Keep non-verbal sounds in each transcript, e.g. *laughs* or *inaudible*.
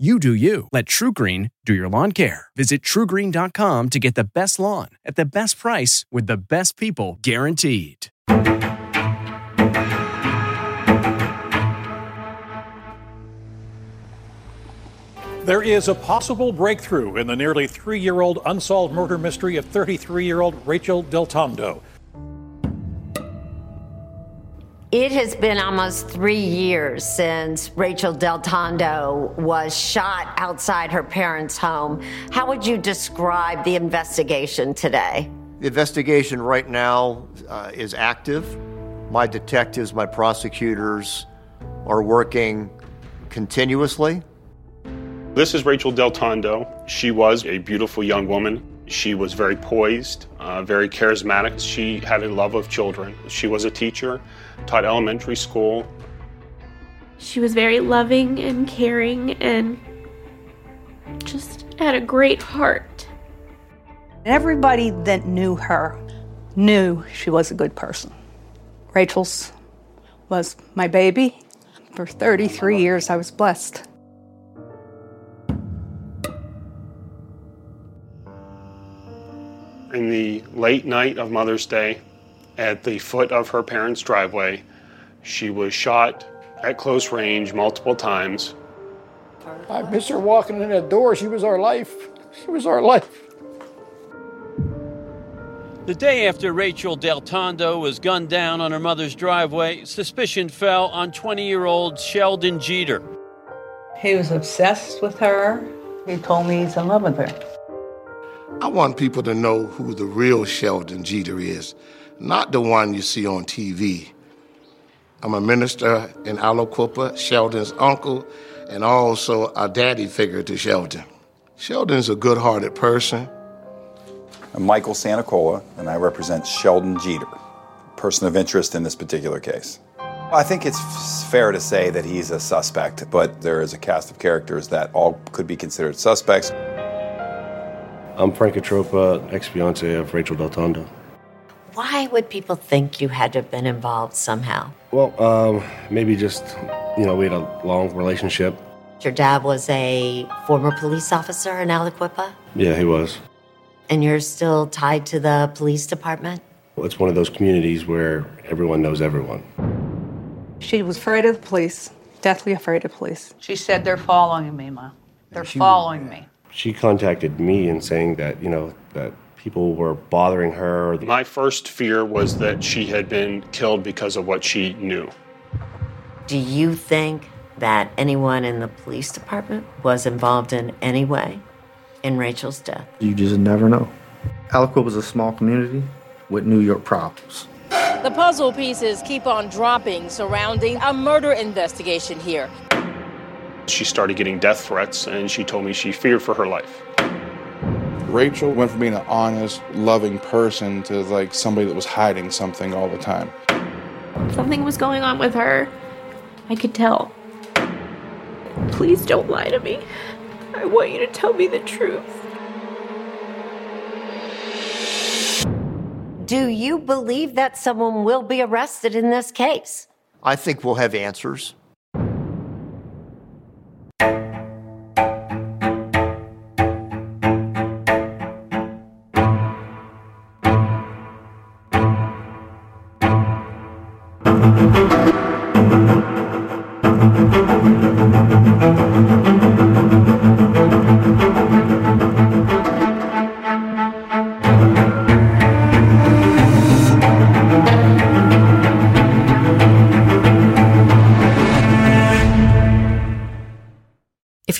You do you. Let TruGreen do your lawn care. Visit trugreen.com to get the best lawn at the best price with the best people guaranteed. There is a possible breakthrough in the nearly three year old unsolved murder mystery of 33 year old Rachael Del Tondo. It has been almost three years since Rachael Del Tondo was shot outside her parents' home. How would you describe the investigation today? The investigation right now uh, is active. My detectives, my prosecutors are working continuously. This is Rachael Del Tondo. She was a beautiful young woman. She was very poised, uh, very charismatic. She had a love of children. She was a teacher, taught elementary school. She was very loving and caring and just had a great heart. Everybody that knew her knew she was a good person. Rachael's was my baby. For 33 years, I was blessed. In the late night of Mother's Day, at the foot of her parents' driveway, she was shot at close range multiple times. I miss her walking in that door. She was our life. She was our life. The day after Rachael Del Tondo was gunned down on her mother's driveway, suspicion fell on 20 year old Sheldon Jeter. He was obsessed with her. He told me he's in love with her. I want people to know who the real Sheldon Jeter is, not the one you see on TV. I'm a minister in Aliquippa, Sheldon's uncle, and also a daddy figure to Sheldon. Sheldon's a good hearted person. I'm Michael Santicola, and I represent Sheldon Jeter, person of interest in this particular case. I think it's fair to say that he's a suspect, but there is a cast of characters that all could be considered suspects. I'm Frank Catroppa, ex fiance of Rachael Del Tondo. Why would people think you had to have been involved somehow? Well, um, maybe just, you know, we had a long relationship. Your dad was a former police officer in Aliquippa, Yeah, he was. and you're still tied to the police department? Well, It's one of those communities where everyone knows everyone. She was afraid of the police, deathly afraid of police. She said, They're following me, Ma. They're following me. She contacted me and saying that, you know, that people were bothering her. My first fear was that she had been killed because of what she knew. Do you think that anyone in the police department was involved in any way in Rachael's death? You just never know. Aliquippa was a small community with New York problems. The puzzle pieces keep on dropping surrounding a murder investigation here. She started getting death threats, and she told me she feared for her life. Rachael went from being an honest, loving person to like somebody that was hiding something all the time. Something was going on with her. I could tell. Please don't lie to me. I want you to tell me the truth. Do you believe that someone will be arrested in this case? I think we'll have answers.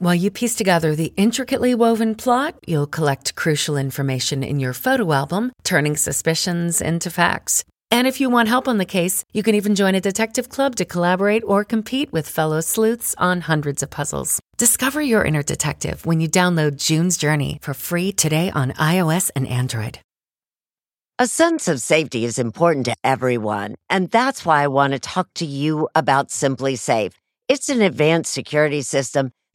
While you piece together the intricately woven plot, you'll collect crucial information in your photo album, turning suspicions into facts. And if you want help on the case, you can even join a detective club to collaborate or compete with fellow sleuths on hundreds of puzzles. Discover your inner detective when you download June's Journey for free today on iOS and Android. A sense of safety is important to everyone, and that's why I want to talk to you about SimpliSafe. It's an advanced security system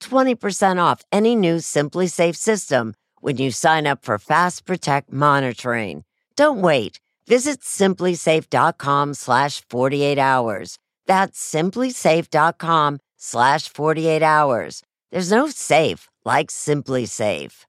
20% off any new SimpliSafe system when you sign up for Fast Protect monitoring. Don't wait. Visit simplisafe.com slash 48 hours. That's simplisafe.com slash 48 hours. There's no safe like SimpliSafe.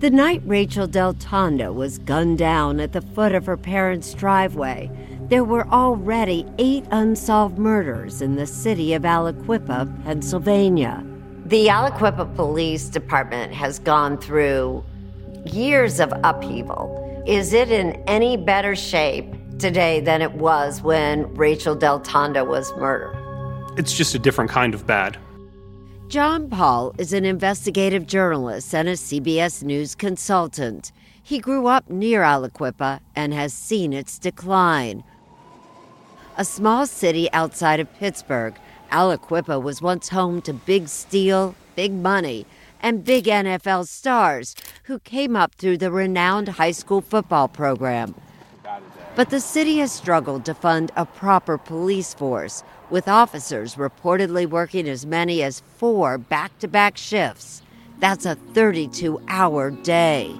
The night Rachael Del Tondo was gunned down at the foot of her parents' driveway, there were already eight unsolved murders in the city of Aliquippa, Pennsylvania. The Aliquippa Police Department has gone through years of upheaval. Is it in any better shape today than it was when Rachael Del Tondo was murdered? It's just a different kind of bad. John Paul is an investigative journalist and a CBS News consultant. He grew up near Aliquippa and has seen its decline. A small city outside of Pittsburgh, Aliquippa was once home to big steel, big money, and big NFL stars who came up through the renowned high school football program. But the city has struggled to fund a proper police force, with officers reportedly working as many as four back to back shifts. That's a 32 hour day.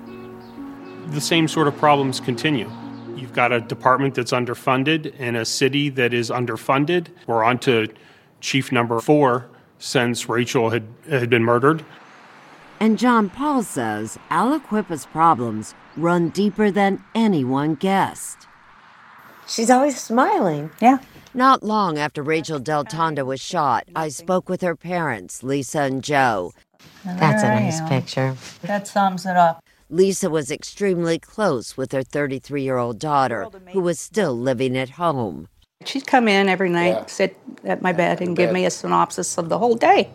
The same sort of problems continue. You've got a department that's underfunded and a city that is underfunded. We're on to chief number four since Rachael had, had been murdered. And John Paul says Aliquippa's problems run deeper than anyone guessed. She's always smiling. Yeah. Not long after Rachael Del Tondo was shot, I spoke with her parents, Lisa and Joe. That's a nice picture. That sums it up. Lisa was extremely close with her 33 year old daughter, who was still living at home. She'd come in every night, sit at my bed, and give me a synopsis of the whole day.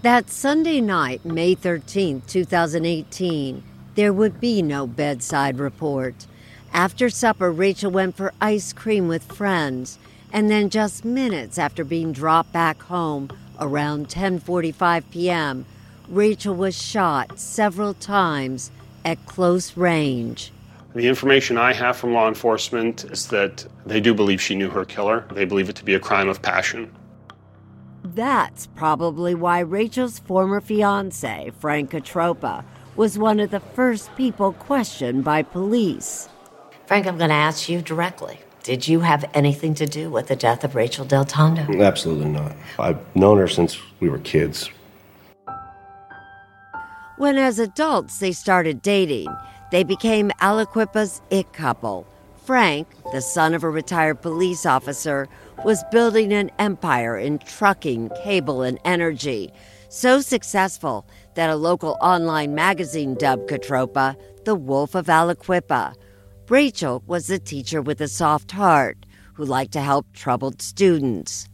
That Sunday night, May 13th, 2018, there would be no bedside report. After supper, Rachael went for ice cream with friends, and then just minutes after being dropped back home around 10:45 p.m., Rachael was shot several times at close range. The information I have from law enforcement is that they do believe she knew her killer. They believe it to be a crime of passion. That's probably why Rachael's former fiance, Frank Catroppa, was one of the first people questioned by police. Frank, I'm going to ask you directly. Did you have anything to do with the death of Rachael Del Tondo? Absolutely not. I've known her since we were kids. When, as adults, they started dating, they became Aliquippa's it couple. Frank, the son of a retired police officer, was building an empire in trucking, cable, and energy. So successful that a local online magazine dubbed Catroppa the Wolf of Aliquippa. Rachael was a teacher with a soft heart who liked to help troubled students.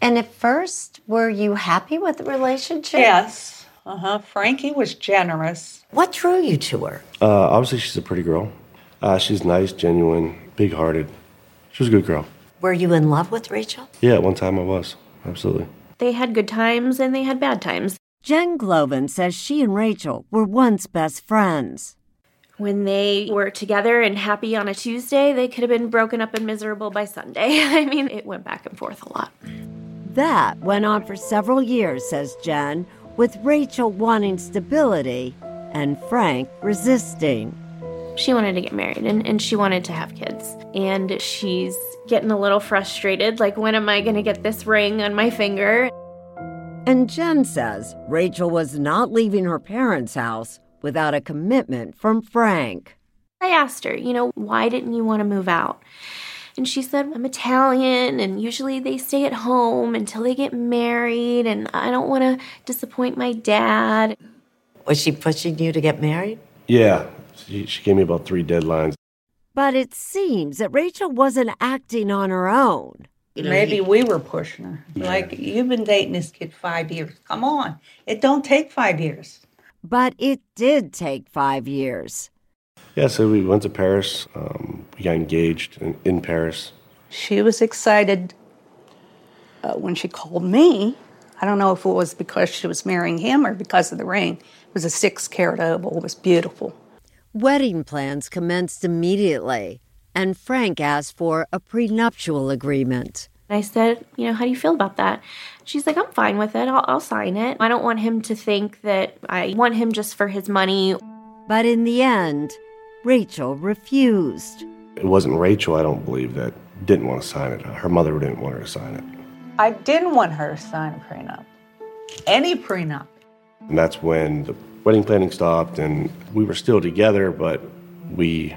And at first, were you happy with the relationship? Yes. Uh huh. Frankie was generous. What drew you to her? Uh, obviously, she's a pretty girl. Uh, she's nice, genuine, big hearted. She was a good girl. Were you in love with Rachael? Yeah, at one time I was. Absolutely. They had good times and they had bad times. Jen Glovin says she and Rachael were once best friends. When they were together and happy on a Tuesday, they could have been broken up and miserable by Sunday. *laughs* I mean, it went back and forth a lot. That went on for several years, says Jen, with Rachael wanting stability and Frank resisting. She wanted to get married and, and she wanted to have kids. And she's getting a little frustrated like, when am I going to get this ring on my finger? And Jen says Rachael was not leaving her parents' house without a commitment from Frank. I asked her, you know, why didn't you want to move out? And she said, I'm Italian, and usually they stay at home until they get married, and I don't want to disappoint my dad. Was she pushing you to get married? Yeah, she, she gave me about three deadlines. But it seems that Rachael wasn't acting on her own. Maybe we were pushing her. Like, you've been dating this kid five years. Come on. It don't take five years. But it did take five years. Yeah, so we went to Paris. Um, we got engaged in, in Paris. She was excited uh, when she called me. I don't know if it was because she was marrying him or because of the ring. It was a six carat oval, It was beautiful. Wedding plans commenced immediately, and Frank asked for a prenuptial agreement. I said, you know, how do you feel about that? She's like, I'm fine with it. I'll, I'll sign it. I don't want him to think that I want him just for his money. But in the end, Rachael refused. It wasn't Rachael, I don't believe, that didn't want to sign it. Her mother didn't want her to sign it. I didn't want her to sign a prenup. Any prenup. And that's when the wedding planning stopped, and we were still together, but we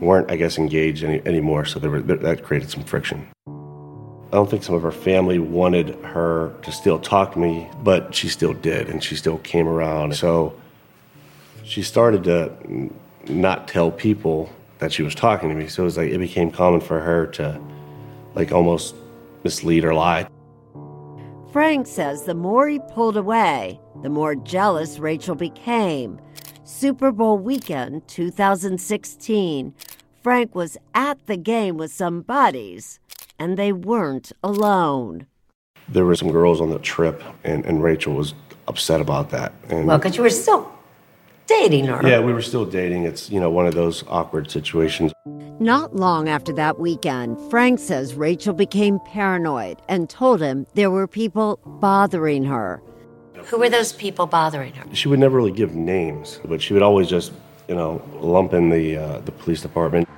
weren't, I guess, engaged any, anymore, so there were, that created some friction. I don't think some of her family wanted her to still talk to me, but she still did, and she still came around. So she started to not tell people that she was talking to me. So it was like it became common for her to, like, almost mislead or lie. Frank says the more he pulled away, the more jealous Rachael became. Super Bowl weekend 2016, Frank was at the game with some buddies and they weren't alone. There were some girls on the trip, and, and Rachael was upset about that. And well, because you were still dating her. Yeah, we were still dating. It's, you know, one of those awkward situations. Not long after that weekend, Frank says Rachael became paranoid and told him there were people bothering her. Who were those people bothering her? She would never really give names, but she would always just, you know, lump in the uh, the police department.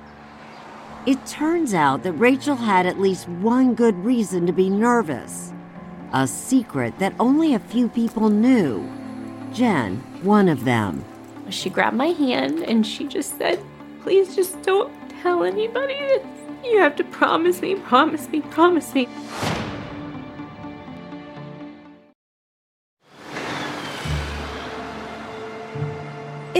It turns out that Rachael had at least one good reason to be nervous a secret that only a few people knew. Jen, one of them. She grabbed my hand and she just said, Please just don't tell anybody this. You have to promise me, promise me, promise me.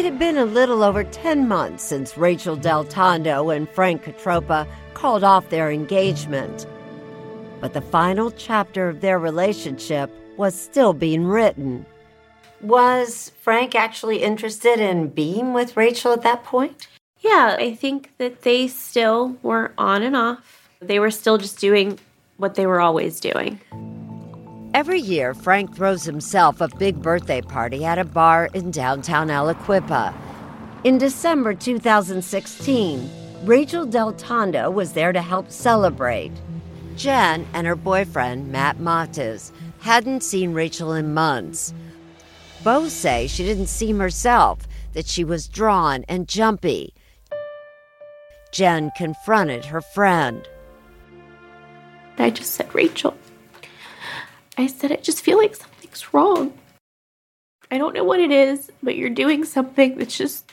It had been a little over 10 months since Rachael Del Tondo and Frank Catroppa called off their engagement. But the final chapter of their relationship was still being written. Was Frank actually interested in being with Rachael at that point? Yeah, I think that they still were on and off. They were still just doing what they were always doing. Every year, Frank throws himself a big birthday party at a bar in downtown Aliquippa. In December 2016, Rachael Del Tondo was there to help celebrate. Jen and her boyfriend, Matt Mates, hadn't seen Rachael in months. Both say she didn't seem herself, that she was drawn and jumpy. Jen confronted her friend. I just said, Rachel, I said, I just feel like something's wrong. I don't know what it is, but you're doing something that's just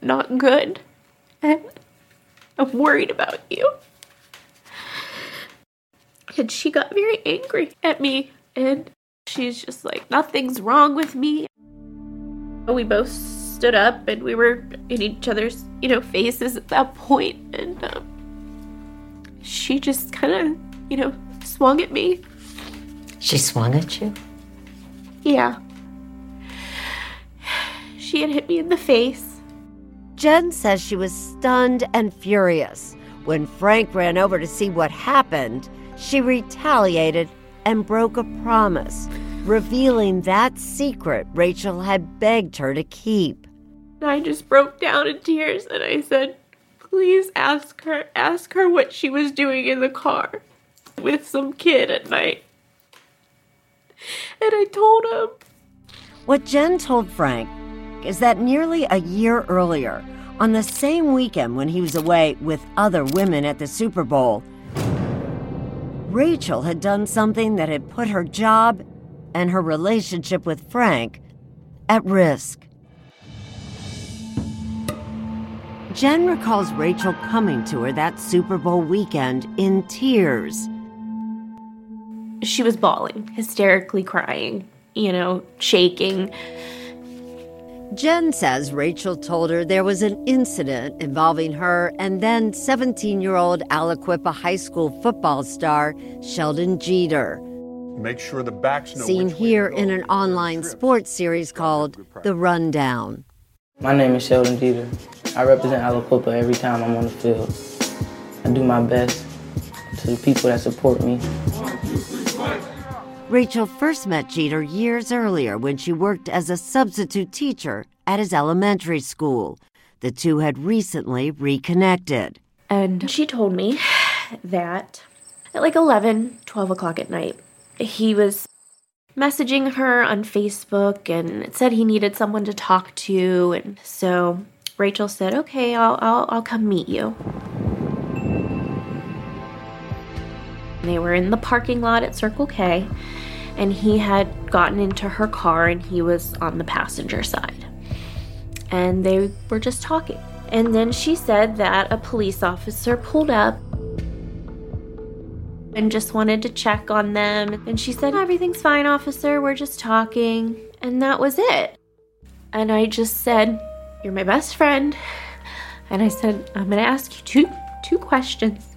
not good. And I'm worried about you. And she got very angry at me. And she's just like, nothing's wrong with me. We both stood up and we were in each other's, you know, faces at that point. And um, she just kind of, you know, swung at me. She swung at you? Yeah. She had hit me in the face. Jen says she was stunned and furious. When Frank ran over to see what happened, she retaliated and broke a promise, revealing that secret Rachael had begged her to keep. I just broke down in tears and I said, Please ask her, ask her what she was doing in the car with some kid at night. And I told him. What Jen told Frank is that nearly a year earlier, on the same weekend when he was away with other women at the Super Bowl, Rachael had done something that had put her job and her relationship with Frank at risk. Jen recalls Rachael coming to her that Super Bowl weekend in tears. She was bawling, hysterically crying, you know, shaking. Jen says Rachael told her there was an incident involving her and then 17 year old Aliquippa High School football star Sheldon Jeter. Make sure the backs know Seen here in an online sports series called The Rundown. My name is Sheldon Jeter. I represent Aliquippa every time I'm on the field. I do my best to the people that support me. Rachael first met Jeter years earlier when she worked as a substitute teacher at his elementary school. The two had recently reconnected. And she told me that at like 11, 12 o'clock at night, he was messaging her on Facebook and said he needed someone to talk to. And so Rachael said, okay, I'll, I'll, I'll come meet you. They were in the parking lot at Circle K, and he had gotten into her car and he was on the passenger side. And they were just talking. And then she said that a police officer pulled up and just wanted to check on them. And she said, Everything's fine, officer. We're just talking. And that was it. And I just said, You're my best friend. And I said, I'm going to ask you two, two questions.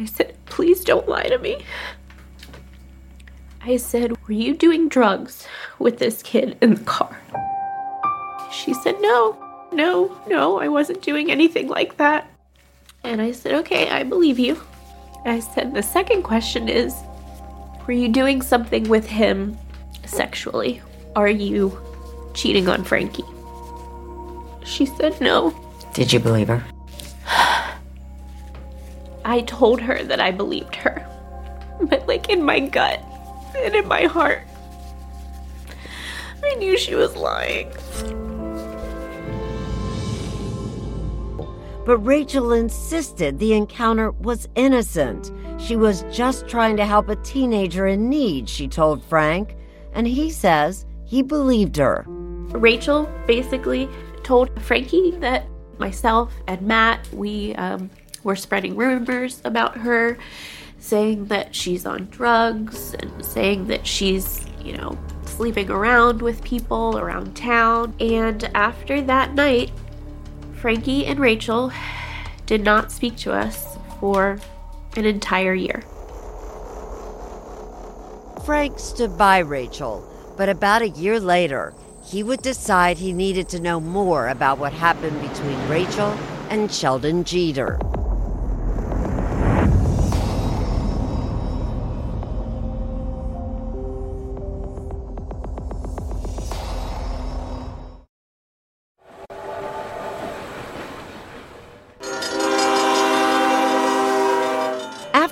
I said, Please don't lie to me. I said, Were you doing drugs with this kid in the car? She said, No, no, no, I wasn't doing anything like that. And I said, Okay, I believe you. I said, The second question is, Were you doing something with him sexually? Are you cheating on Frankie? She said, No. Did you believe her? I told her that I believed her. But, like, in my gut and in my heart, I knew she was lying. But Rachael insisted the encounter was innocent. She was just trying to help a teenager in need, she told Frank, and he says he believed her. Rachael basically told Frankie that myself and Matt, we um, were spreading rumors about her, saying that she's on drugs and saying that she's, you know, sleeping around with people around town. And after that night, Frankie and Rachael did not speak to us for an entire year. Frank stood by Rachael, but about a year later, he would decide he needed to know more about what happened between Rachael and Sheldon Jeter.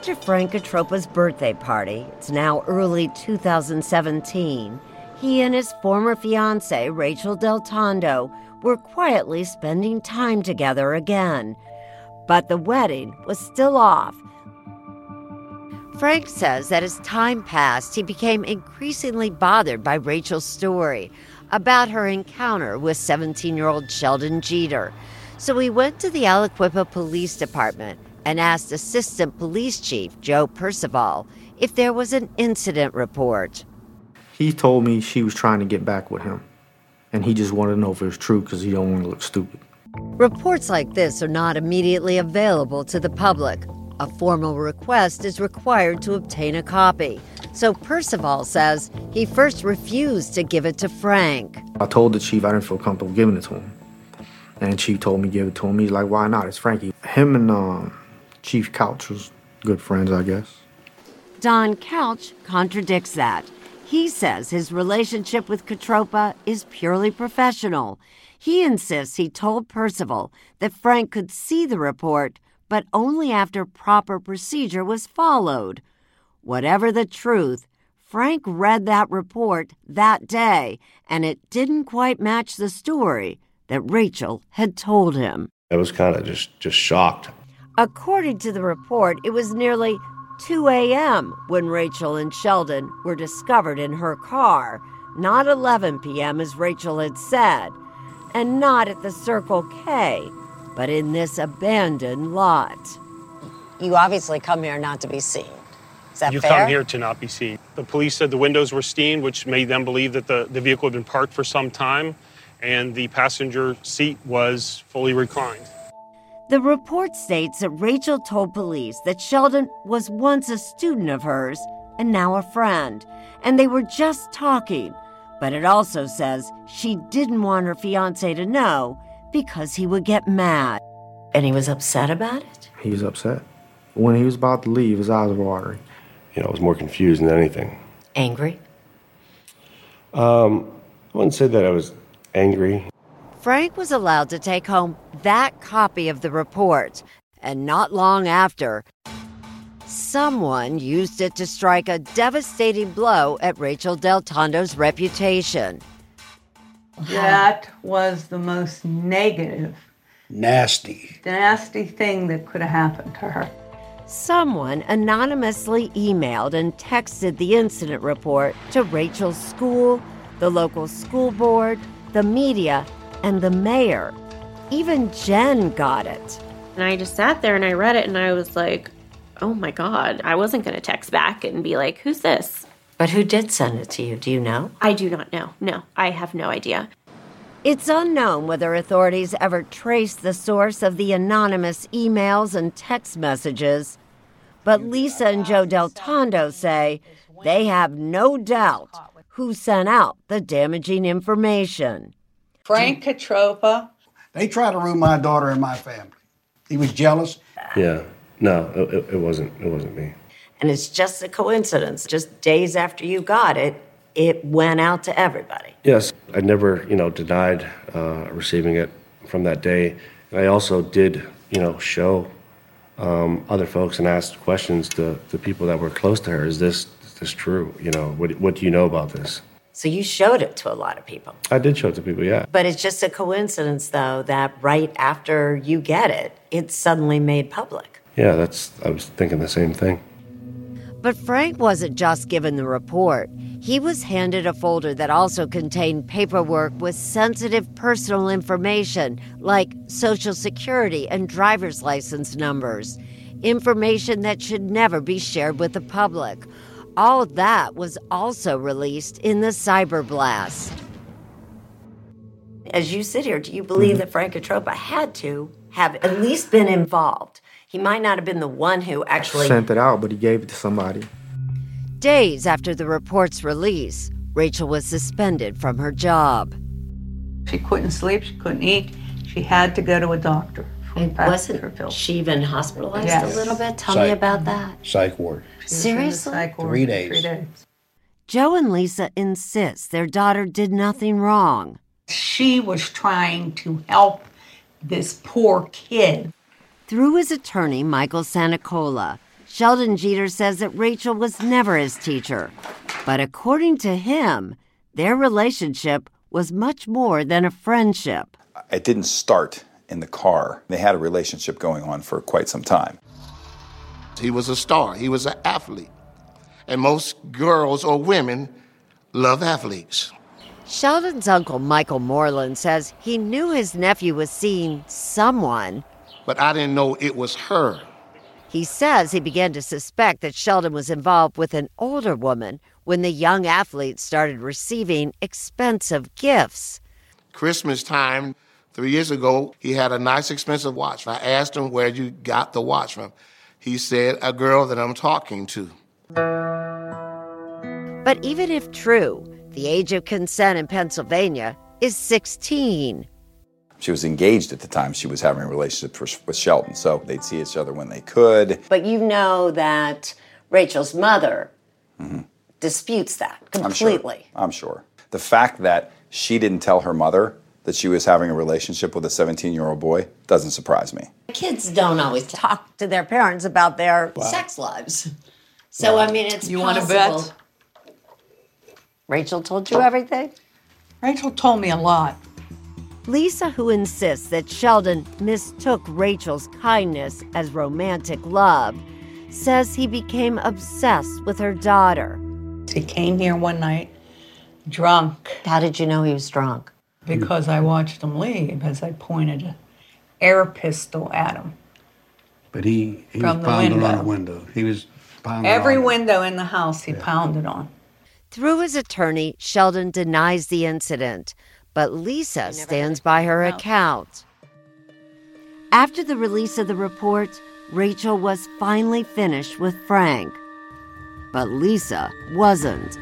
After Frank Catroppa's birthday party, it's now early 2017, he and his former fiancee, Rachael Del Tondo, were quietly spending time together again. But the wedding was still off. Frank says that as time passed, he became increasingly bothered by Rachael's story about her encounter with 17 year old Sheldon Jeter. So he went to the Aliquippa Police Department and asked Assistant Police Chief Joe Percival if there was an incident report. He told me she was trying to get back with him, and he just wanted to know if it was true because he don't want to look stupid. Reports like this are not immediately available to the public. A formal request is required to obtain a copy. So Percival says he first refused to give it to Frank. I told the chief I didn't feel comfortable giving it to him. And the chief told me give it to him. He's like, why not? It's Frankie. Him and um, Chief Couch was good friends, I guess. Don Couch contradicts that. He says his relationship with Catroppa is purely professional. He insists he told Percival that Frank could see the report, but only after proper procedure was followed. Whatever the truth, Frank read that report that day, and it didn't quite match the story that Rachael had told him. I was kind of just just shocked. According to the report, it was nearly 2 a.m. when Rachael and Sheldon were discovered in her car, not 11 p.m. as Rachael had said, and not at the Circle K, but in this abandoned lot. You obviously come here not to be seen. Is that you fair? come here to not be seen. The police said the windows were steamed, which made them believe that the, the vehicle had been parked for some time, and the passenger seat was fully reclined. The report states that Rachael told police that Sheldon was once a student of hers and now a friend, and they were just talking. But it also says she didn't want her fiance to know because he would get mad. And he was upset about it? He was upset. When he was about to leave, his eyes were watering. You know, I was more confused than anything. Angry? Um, I wouldn't say that I was angry. Frank was allowed to take home that copy of the report, and not long after, someone used it to strike a devastating blow at Rachael Del Tondo's reputation. That was the most negative, Nasty. nasty thing that could have happened to her. Someone anonymously emailed and texted the incident report to Rachael's school, the local school board, the media, and the mayor. Even Jen got it. And I just sat there and I read it and I was like, oh my God. I wasn't going to text back and be like, who's this? But who did send it to you? Do you know? I do not know. No, I have no idea. It's unknown whether authorities ever traced the source of the anonymous emails and text messages, but Lisa and Joe Del Tondo say they have no doubt who sent out the damaging information. Frank Catroppa. They tried to ruin my daughter and my family. He was jealous. Yeah. No, it, it- it wasn't. It wasn't me. And it's just a coincidence. Just days after you got it, it went out to everybody. Yes, I never, you know, denied uh, receiving it from that day. And I also did, you know, show um, other folks and ask questions to the people that were close to her. Is this is this true? You know, what what do you know about this? So you showed it to a lot of people. I did show it to people. Yeah. But it's just a coincidence, though, that right after you get it, it's suddenly made public. Yeah, that's. I was thinking the same thing. But Frank wasn't just given the report. He was handed a folder that also contained paperwork with sensitive personal information like social security and driver's license numbers, information that should never be shared with the public. All of that was also released in the cyber blast. As you sit here, do you believe mm-hmm. that Frank Catroppa had to have at least been involved? He might not have been the one who actually Sent it out, but he gave it to somebody. Days after the report's release, Rachael was suspended from her job. She couldn't sleep, she couldn't eat, she had to go to a doctor. For And wasn't her pills. she even hospitalized Yes. a little bit? Tell Psych- me about that. Psych ward. She was in the Seriously? psych ward Three days. Three days. Joe and Lisa insist their daughter did nothing wrong. She was trying to help this poor kid. Through his attorney, Michael Santicola, Sheldon Jeter says that Rachael was never his teacher. But according to him, their relationship was much more than a friendship. It didn't start in the car. They had a relationship going on for quite some time. He was a star, he was an athlete. And most girls or women love athletes. Sheldon's uncle, Michael Moreland, says he knew his nephew was seeing someone. But I didn't know it was her. He says he began to suspect that Sheldon was involved with an older woman when the young athlete started receiving expensive gifts. Christmas time, three years ago, he had a nice, expensive watch. I asked him where you got the watch from. He said, a girl that I'm talking to. But even if true, the age of consent in Pennsylvania is 16. She was engaged at the time she was having a relationship with Sheldon, so they'd see each other when they could. But you know that Rachael's mother mm-hmm. disputes that completely. I'm sure. I'm sure. The fact that she didn't tell her mother that she was having a relationship with a 17 year old boy doesn't surprise me. Kids don't always talk to their parents about their sex lives. So, I mean, it's You wanna possible. bet? Rachael told you everything? Rachael told me a lot. Lisa, who insists that Sheldon mistook Rachael's kindness as romantic love, says he became obsessed with her daughter. He came here one night drunk. How did you know he was drunk? Because I watched him leave as I pointed an air pistol at him. But he, he From was the pounding on window. a window. He was pounding Every on window in the house he pounded on. Through his attorney, Sheldon denies the incident, but Lisa stands by her account. After the release of the report, Rachael was finally finished with Frank. But Lisa wasn't.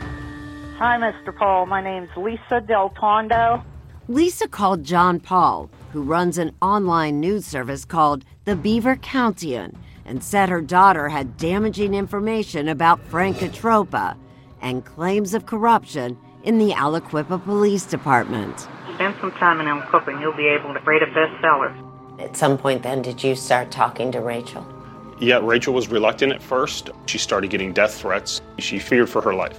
Hi, Mr. Paul. My name's Lisa Del Tondo. Lisa called John Paul, who runs an online news service called The Beaver Countian, and said her daughter had damaging information about Frank Catroppa and claims of corruption in the Aliquippa Police Department. Spend some time in Aliquippa and you'll be able to rate a bestseller. At some point, then, did you start talking to Rachael? Yeah, Rachael was reluctant at first. She started getting death threats. She feared for her life.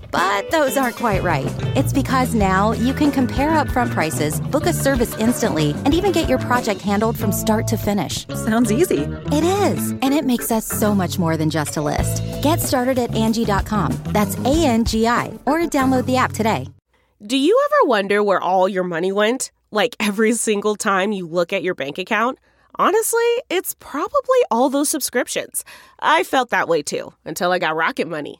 But those aren't quite right. It's because now you can compare upfront prices, book a service instantly, and even get your project handled from start to finish. Sounds easy. It is, and it makes us so much more than just a list. Get started at Angie.com. That's A N G I, or download the app today. Do you ever wonder where all your money went? Like every single time you look at your bank account? Honestly, it's probably all those subscriptions. I felt that way too until I got Rocket Money.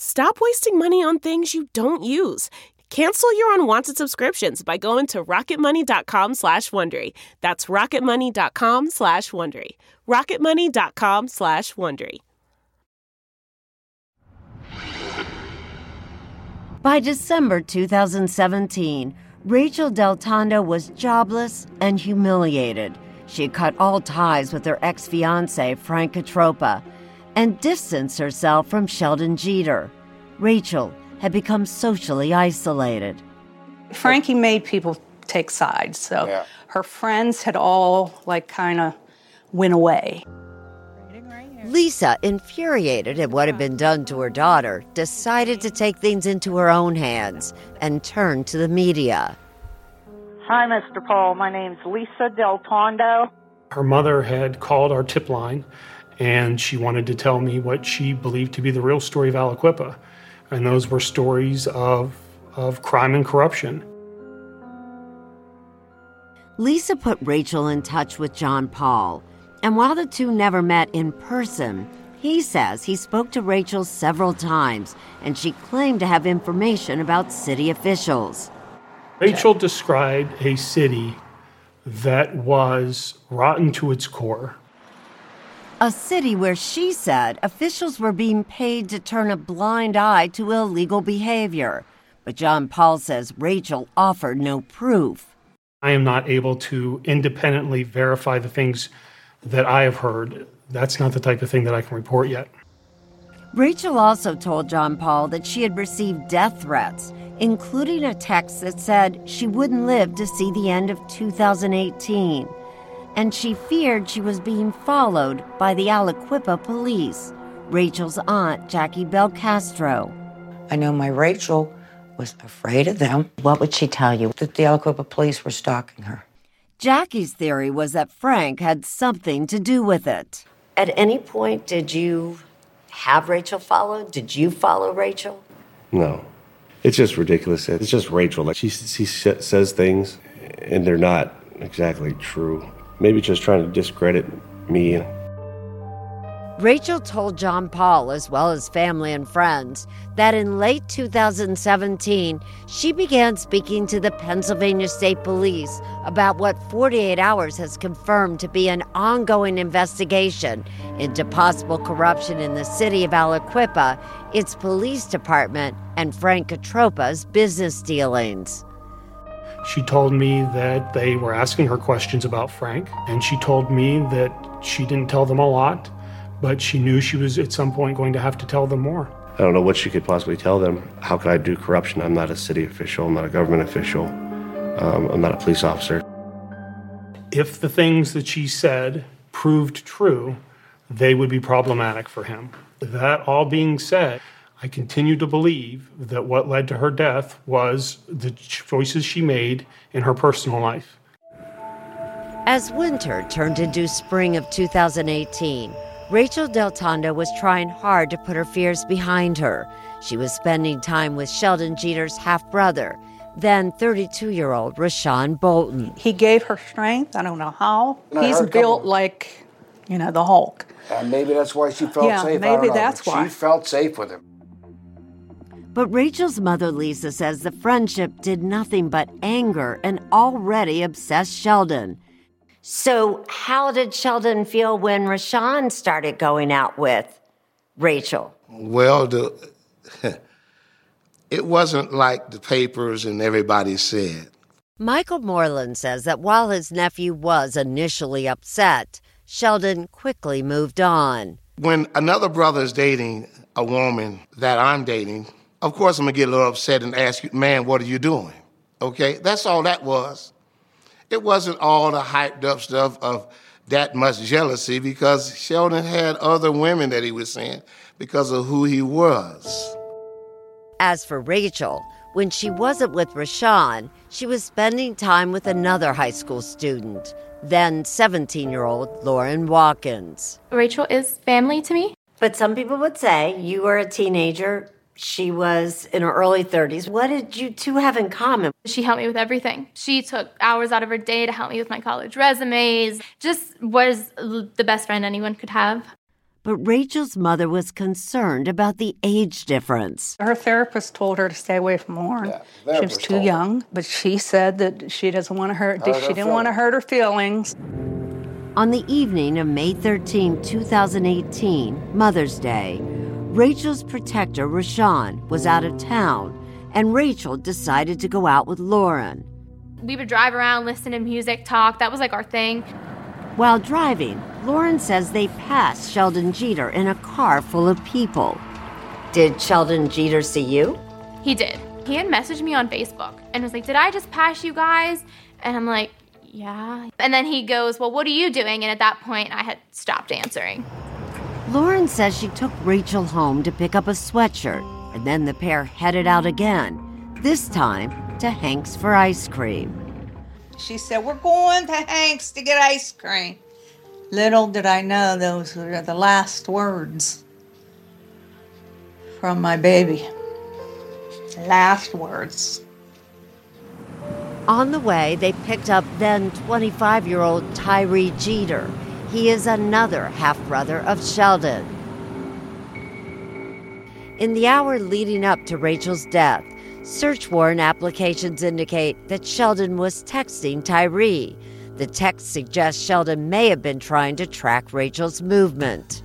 Stop wasting money on things you don't use. Cancel your unwanted subscriptions by going to rocketmoney.com slash Wondery. That's rocketmoney.com slash Wondery. rocketmoney.com slash Wondery. By December 2017, Rachael Del Tondo was jobless and humiliated. She had cut all ties with her ex fiance, Frank Catroppa, and distanced herself from Sheldon Jeter. Rachael had become socially isolated. Frankie made people take sides, so her friends had all like kind of went away. Lisa, infuriated at what had been done to her daughter, decided to take things into her own hands and turn to the media. Hi, Mr. Paul. My name's Lisa Del Tondo. Her mother had called our tip line and she wanted to tell me what she believed to be the real story of Aliquippa. And those were stories of, of crime and corruption. Lisa put Rachael in touch with John Paul. And while the two never met in person, he says he spoke to Rachael several times and she claimed to have information about city officials. Rachael described a city that was rotten to its core. A city where she said officials were being paid to turn a blind eye to illegal behavior. But John Paul says Rachael offered no proof. I am not able to independently verify the things that I have heard. That's not the type of thing that I can report yet. Rachael also told John Paul that she had received death threats, including a text that said she wouldn't live to see the end of 2018 and she feared she was being followed by the Aliquippa police, Rachael's aunt, Jackie Belcastro. I know my Rachael was afraid of them. What would she tell you? That the Aliquippa police were stalking her. Jackie's theory was that Frank had something to do with it. At any point, did you have Rachael followed? Did you follow Rachael? No. It's just ridiculous. It's just Rachael. Like she, she says things, and they're not exactly true maybe just trying to discredit me. Rachael told John Paul, as well as family and friends, that in late 2017, she began speaking to the Pennsylvania State Police about what 48 Hours has confirmed to be an ongoing investigation into possible corruption in the city of Aliquippa, its police department, and Frank Catroppa's business dealings. She told me that they were asking her questions about Frank, and she told me that she didn't tell them a lot, but she knew she was at some point going to have to tell them more. I don't know what she could possibly tell them. How could I do corruption? I'm not a city official, I'm not a government official, um, I'm not a police officer. If the things that she said proved true, they would be problematic for him. That all being said, I continue to believe that what led to her death was the choices she made in her personal life. As winter turned into spring of 2018, Rachael Del Tondo was trying hard to put her fears behind her. She was spending time with Sheldon Jeter's half brother, then 32 year old Rashawn Bolton. He gave her strength. I don't know how. He's built like, you know, the Hulk. And maybe that's why she felt yeah, safe. Maybe that's why. She felt safe with him. But Rachael's mother, Lisa, says the friendship did nothing but anger an already obsessed Sheldon. So, how did Sheldon feel when Rashawn started going out with Rachael? Well, the, *laughs* it wasn't like the papers and everybody said. Michael Moreland says that while his nephew was initially upset, Sheldon quickly moved on. When another brother is dating a woman that I'm dating, of course, I'm gonna get a little upset and ask you, man, what are you doing? Okay, that's all that was. It wasn't all the hyped up stuff of that much jealousy because Sheldon had other women that he was seeing because of who he was. As for Rachael, when she wasn't with Rashawn, she was spending time with another high school student, then 17 year old Lauren Watkins. Rachael is family to me. But some people would say you were a teenager, she was in her early 30s. What did you two have in common? She helped me with everything. She took hours out of her day to help me with my college resumes. Just was the best friend anyone could have. But Rachael's mother was concerned about the age difference. Her therapist told her to stay away from Lauren. Yeah, she was too young, but she said that she doesn't want to hurt. hurt she didn't want to hurt her feelings. On the evening of May 13, 2018, Mother's Day, Rachael's protector, Rashawn, was out of town, and Rachael decided to go out with Lauren. We would drive around, listen to music, talk. That was like our thing. While driving, Lauren says they passed Sheldon Jeter in a car full of people. Did Sheldon Jeter see you? He did. He had messaged me on Facebook and was like, Did I just pass you guys? And I'm like, Yeah. And then he goes, Well, what are you doing? And at that point, I had stopped answering. Lauren says she took Rachael home to pick up a sweatshirt, and then the pair headed out again, this time to Hank's for ice cream. She said, We're going to Hank's to get ice cream. Little did I know those were the last words from my baby. Last words. On the way, they picked up then 25 year old Tyree Jeter he is another half brother of Sheldon. In the hour leading up to Rachael's death, search warrant applications indicate that Sheldon was texting Tyree. The text suggests Sheldon may have been trying to track Rachael's movement.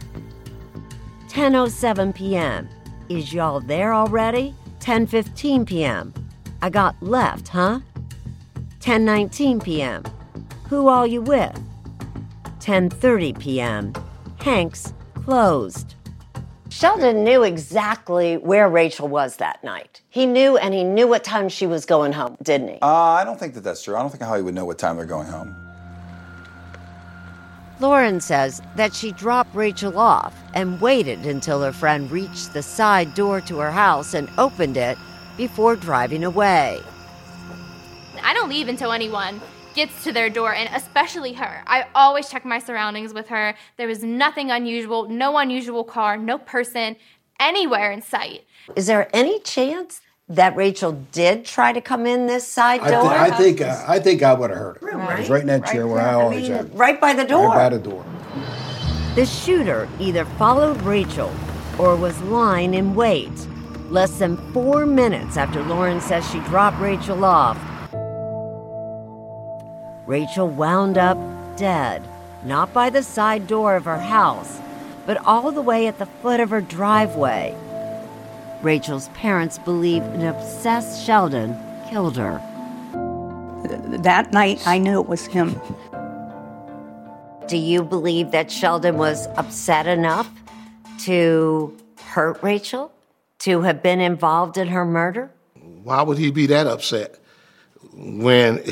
10:07 p.m. Is y'all there already? 10:15 p.m. I got left, huh? 10:19 p.m. Who all you with? 10:30 p.m. Hanks closed. Sheldon knew exactly where Rachael was that night. He knew and he knew what time she was going home, didn't he? Uh, I don't think that that's true. I don't think how he would know what time they're going home. Lauren says that she dropped Rachael off and waited until her friend reached the side door to her house and opened it before driving away. I don't leave until anyone gets to their door, and especially her. I always check my surroundings with her. There was nothing unusual, no unusual car, no person anywhere in sight. Is there any chance that Rachael did try to come in this side I, door? thi- I think uh, I think I would have heard it. I was right in that chair where I always mean, am. right by the door. Right by the door. The shooter either followed Rachael or was lying in wait. Less than four minutes after Lauren says she dropped Rachael off, Rachael wound up dead, not by the side door of her house, but all the way at the foot of her driveway. Rachael's parents believe an obsessed Sheldon killed her. That night, I knew it was him. Do you believe that Sheldon was upset enough to hurt Rachael? To have been involved in her murder? Why would he be that upset when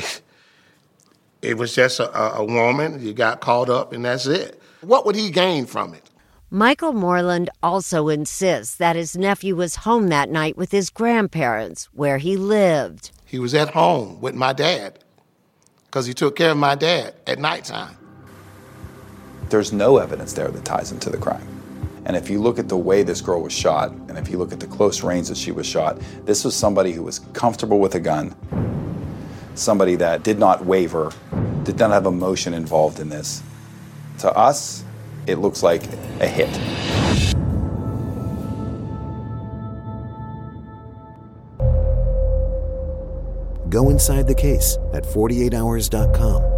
it was just a, a a woman? You got caught up and that's it. What would he gain from it? Michael Moreland also insists that his nephew was home that night with his grandparents, where he lived. He was at home with my dad because he took care of my dad at nighttime. There's no evidence there that ties him to the crime. And if you look at the way this girl was shot, and if you look at the close range that she was shot, this was somebody who was comfortable with a gun, somebody that did not waver, did not have emotion involved in this. To us, it looks like a hit. Go inside the case at 48hours.com.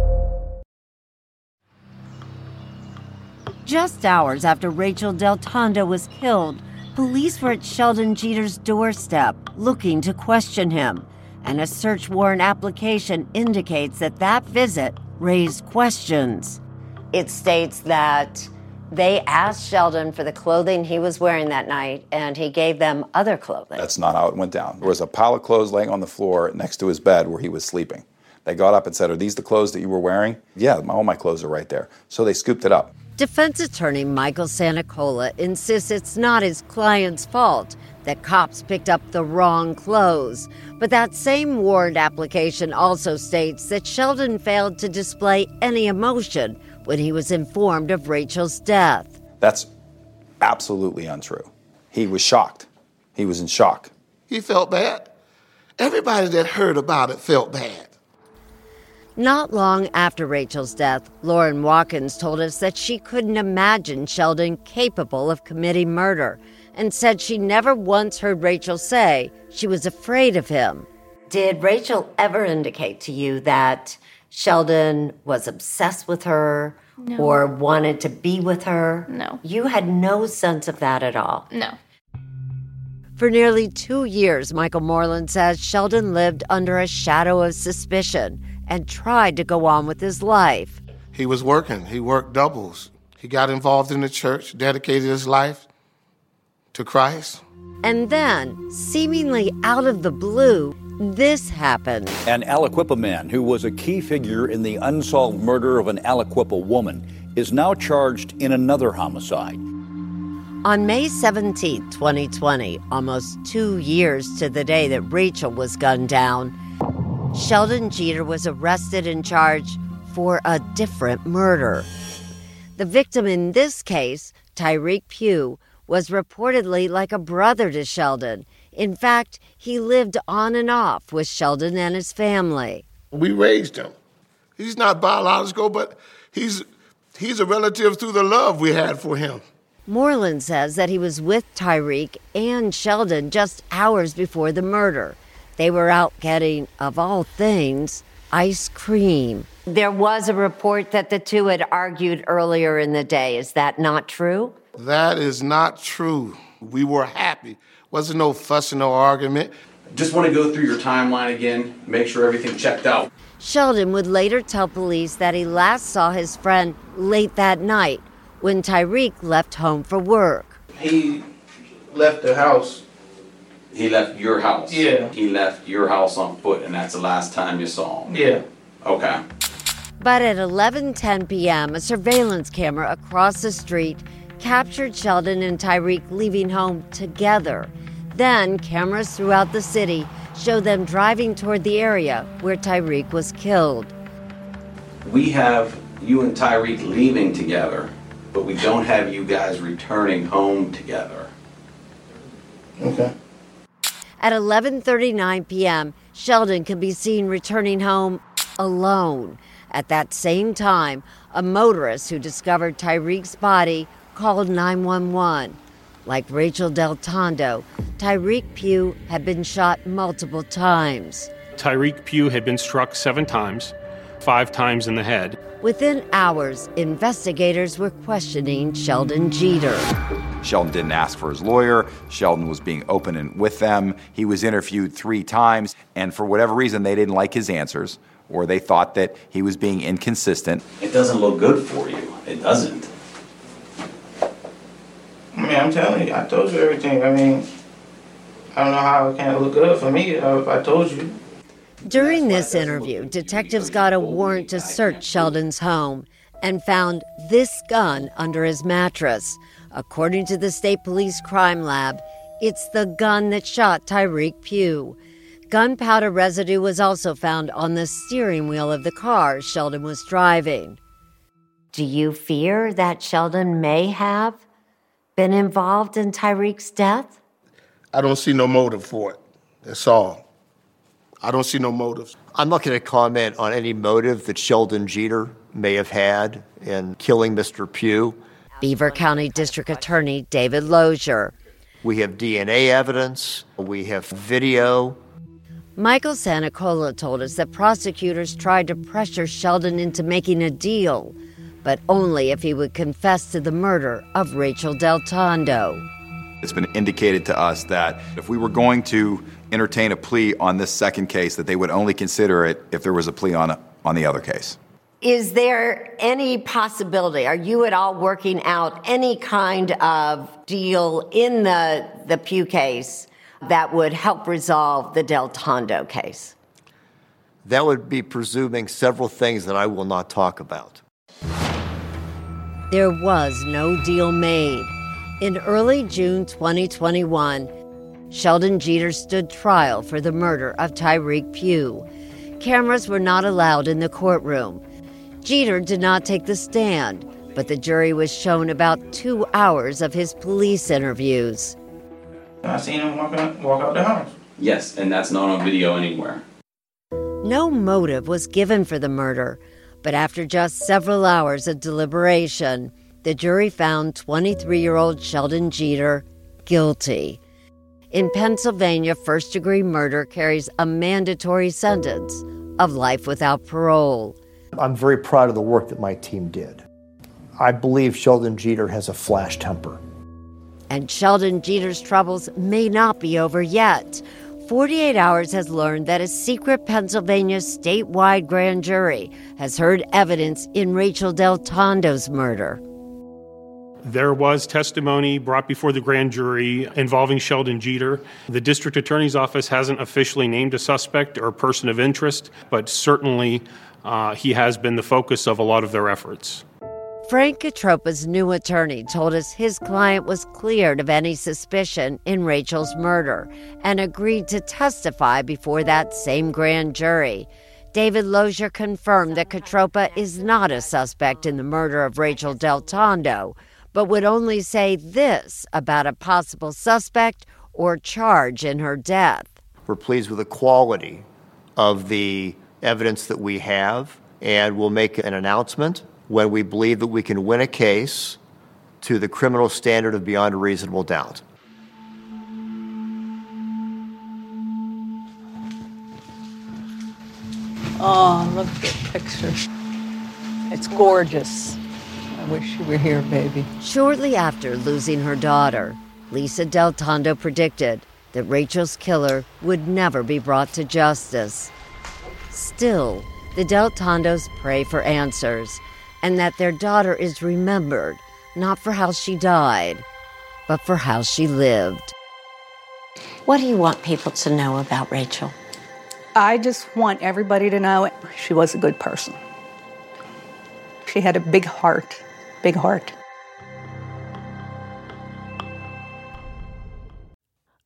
Just hours after Rachael Del Tondo was killed, police were at Sheldon Jeter's doorstep looking to question him, and a search warrant application indicates that that visit raised questions. It states that they asked Sheldon for the clothing he was wearing that night, and he gave them other clothing. That's not how it went down. There was a pile of clothes laying on the floor next to his bed where he was sleeping. They got up and said, Are these the clothes that you were wearing? Yeah, all my clothes are right there. So they scooped it up. Defense attorney Michael Santicola insists it's not his client's fault that cops picked up the wrong clothes. But that same warrant application also states that Sheldon failed to display any emotion when he was informed of Rachael's death. That's absolutely untrue. He was shocked. He was in shock. He felt bad. Everybody that heard about it felt bad. Not long after Rachael's death, Lauren Watkins told us that she couldn't imagine Sheldon capable of committing murder and said she never once heard Rachael say she was afraid of him. Did Rachael ever indicate to you that Sheldon was obsessed with her No. or wanted to be with her? No. You had no sense of that at all. No. For nearly two years, Michael Moreland says Sheldon lived under a shadow of suspicion and tried to go on with his life. He was working. He worked doubles. He got involved in the church, dedicated his life to Christ. And then, seemingly out of the blue, this happened. An Aliquippa man who was a key figure in the unsolved murder of an Aliquippa woman is now charged in another homicide. On May 17, 2020, almost two years to the day that Rachael was gunned down, Sheldon Jeter was arrested and charged for a different murder. The victim in this case, Tyreek Pugh, was reportedly like a brother to Sheldon. In fact, he lived on and off with Sheldon and his family. We raised him. He's not biological, but he's He's a relative through the love we had for him. Moreland says that he was with Tyreek and Sheldon just hours before the murder. They were out getting, of all things, ice cream. There was a report that the two had argued earlier in the day. Is that not true? That is not true. We were happy. Wasn't no fussing, no argument. Just want to go through your timeline again, make sure everything checked out. Sheldon would later tell police that he last saw his friend late that night when Tyreek left home for work. He left the house. He left your house? Yeah. He left your house on foot, and that's the last time you saw him? Yeah. Okay. But at 11:10 p.m., a surveillance camera across the street captured Sheldon and Tyreek leaving home together. Then, cameras throughout the city show them driving toward the area where Tyreek was killed. We have you and Tyreek leaving together, but we don't have you guys returning home together. Okay. At 11:39 p.m., Sheldon can be seen returning home alone. At that same time, a motorist who discovered Tyreek's body called 911. Like Rachael Del Tondo, Tyreek Pugh had been shot multiple times. Tyreek Pugh had been struck seven times, five times in the head. Within hours, investigators were questioning Sheldon Jeter. Sheldon didn't ask for his lawyer. Sheldon was being open and with them. He was interviewed three times, and for whatever reason, they didn't like his answers, or they thought that he was being inconsistent. It doesn't look good for you. It doesn't. I mean, I'm telling you, I told you everything. I mean, I don't know how it can't look good for me if I told you. During this interview, detectives got a warrant to search Sheldon's home and found this gun under his mattress. According to the state police crime lab, it's the gun that shot Tyreek Pugh. Gunpowder residue was also found on the steering wheel of the car Sheldon was driving. Do you fear that Sheldon may have been involved in Tyreek's death? I don't see no motive for it. That's all. I don't see no motives. I'm not going to comment on any motive that Sheldon Jeter may have had in killing Mr. Pugh. Beaver County District Attorney David Lozier. We have DNA evidence, we have video. Michael Santicola told us that prosecutors tried to pressure Sheldon into making a deal, but only if he would confess to the murder of Rachael Del Tondo. It's been indicated to us that if we were going to entertain a plea on this second case, that they would only consider it if there was a plea on, on the other case. Is there any possibility? Are you at all working out any kind of deal in the the Pugh case that would help resolve the Del Tondo case? That would be presuming several things that I will not talk about. There was no deal made. In early June 2021, Sheldon Jeter stood trial for the murder of Tyreek Pugh. Cameras were not allowed in the courtroom. Jeter did not take the stand, but the jury was shown about two hours of his police interviews. I seen him walk out, walk out the house. Yes, and that's not on video anywhere. No motive was given for the murder, but after just several hours of deliberation, the jury found 23 year old Sheldon Jeter guilty. In Pennsylvania, first degree murder carries a mandatory sentence of life without parole. I'm very proud of the work that my team did. I believe Sheldon Jeter has a flash temper. And Sheldon Jeter's troubles may not be over yet. 48 Hours has learned that a secret Pennsylvania statewide grand jury has heard evidence in Rachael Del Tondo's murder. There was testimony brought before the grand jury involving Sheldon Jeter. The district attorney's office hasn't officially named a suspect or person of interest, but certainly uh, he has been the focus of a lot of their efforts. Frank Catroppa's new attorney told us his client was cleared of any suspicion in Rachael's murder and agreed to testify before that same grand jury. David Lozier confirmed that Catroppa is not a suspect in the murder of Rachael Del Tondo, but would only say this about a possible suspect or charge in her death. We're pleased with the quality of the evidence that we have, and we'll make an announcement when we believe that we can win a case to the criminal standard of beyond a reasonable doubt. Oh, look at the picture. It's gorgeous. I wish you were here, baby. Shortly after losing her daughter, Lisa Del Tondo predicted that Rachael's killer would never be brought to justice. Still, the Del Tondos pray for answers and that their daughter is remembered not for how she died, but for how she lived. What do you want people to know about Rachael? I just want everybody to know she was a good person. She had a big heart, big heart.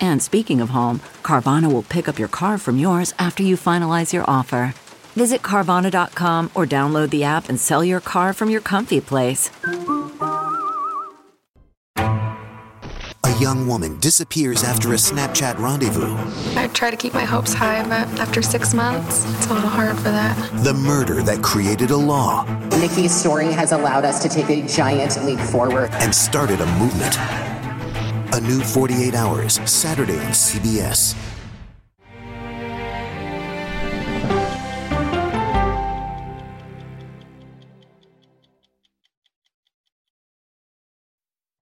And speaking of home, Carvana will pick up your car from yours after you finalize your offer. Visit Carvana.com or download the app and sell your car from your comfy place. A young woman disappears after a Snapchat rendezvous. I try to keep my hopes high, but after six months, it's a little hard for that. The murder that created a law Nikki's story has allowed us to take a giant leap forward. and started a movement. A new 48 hours, Saturday on CBS.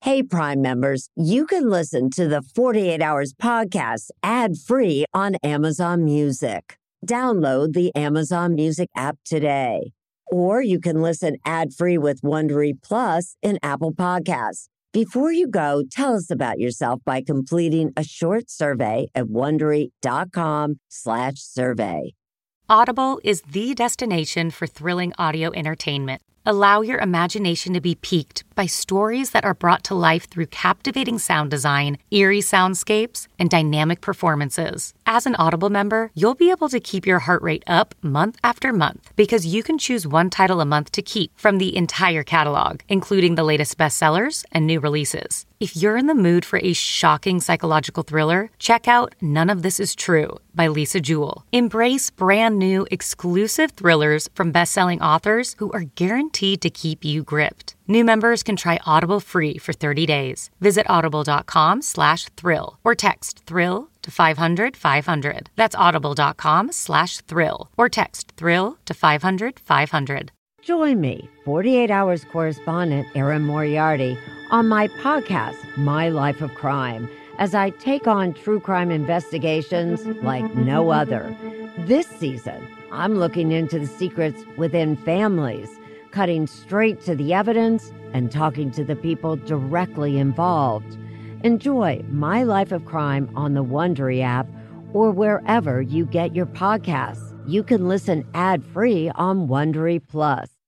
Hey, Prime members, you can listen to the 48 Hours podcast ad free on Amazon Music. Download the Amazon Music app today. Or you can listen ad free with Wondery Plus in Apple Podcasts. Before you go, tell us about yourself by completing a short survey at wondery.com/slash survey. Audible is the destination for thrilling audio entertainment. Allow your imagination to be piqued by stories that are brought to life through captivating sound design, eerie soundscapes, and dynamic performances. As an Audible member, you'll be able to keep your heart rate up month after month because you can choose one title a month to keep from the entire catalog, including the latest bestsellers and new releases. If you're in the mood for a shocking psychological thriller, check out None of This Is True by Lisa Jewell. Embrace brand new exclusive thrillers from best-selling authors who are guaranteed to keep you gripped. New members can try Audible free for 30 days. Visit audible.com slash thrill or text thrill to 500 500. That's audible.com slash thrill or text thrill to 500 500. Join me, 48 Hours correspondent Erin Moriarty, on my podcast, My Life of Crime, as I take on true crime investigations like no other. This season, I'm looking into the secrets within families, cutting straight to the evidence and talking to the people directly involved. Enjoy My Life of Crime on the Wondery app or wherever you get your podcasts. You can listen ad-free on Wondery Plus.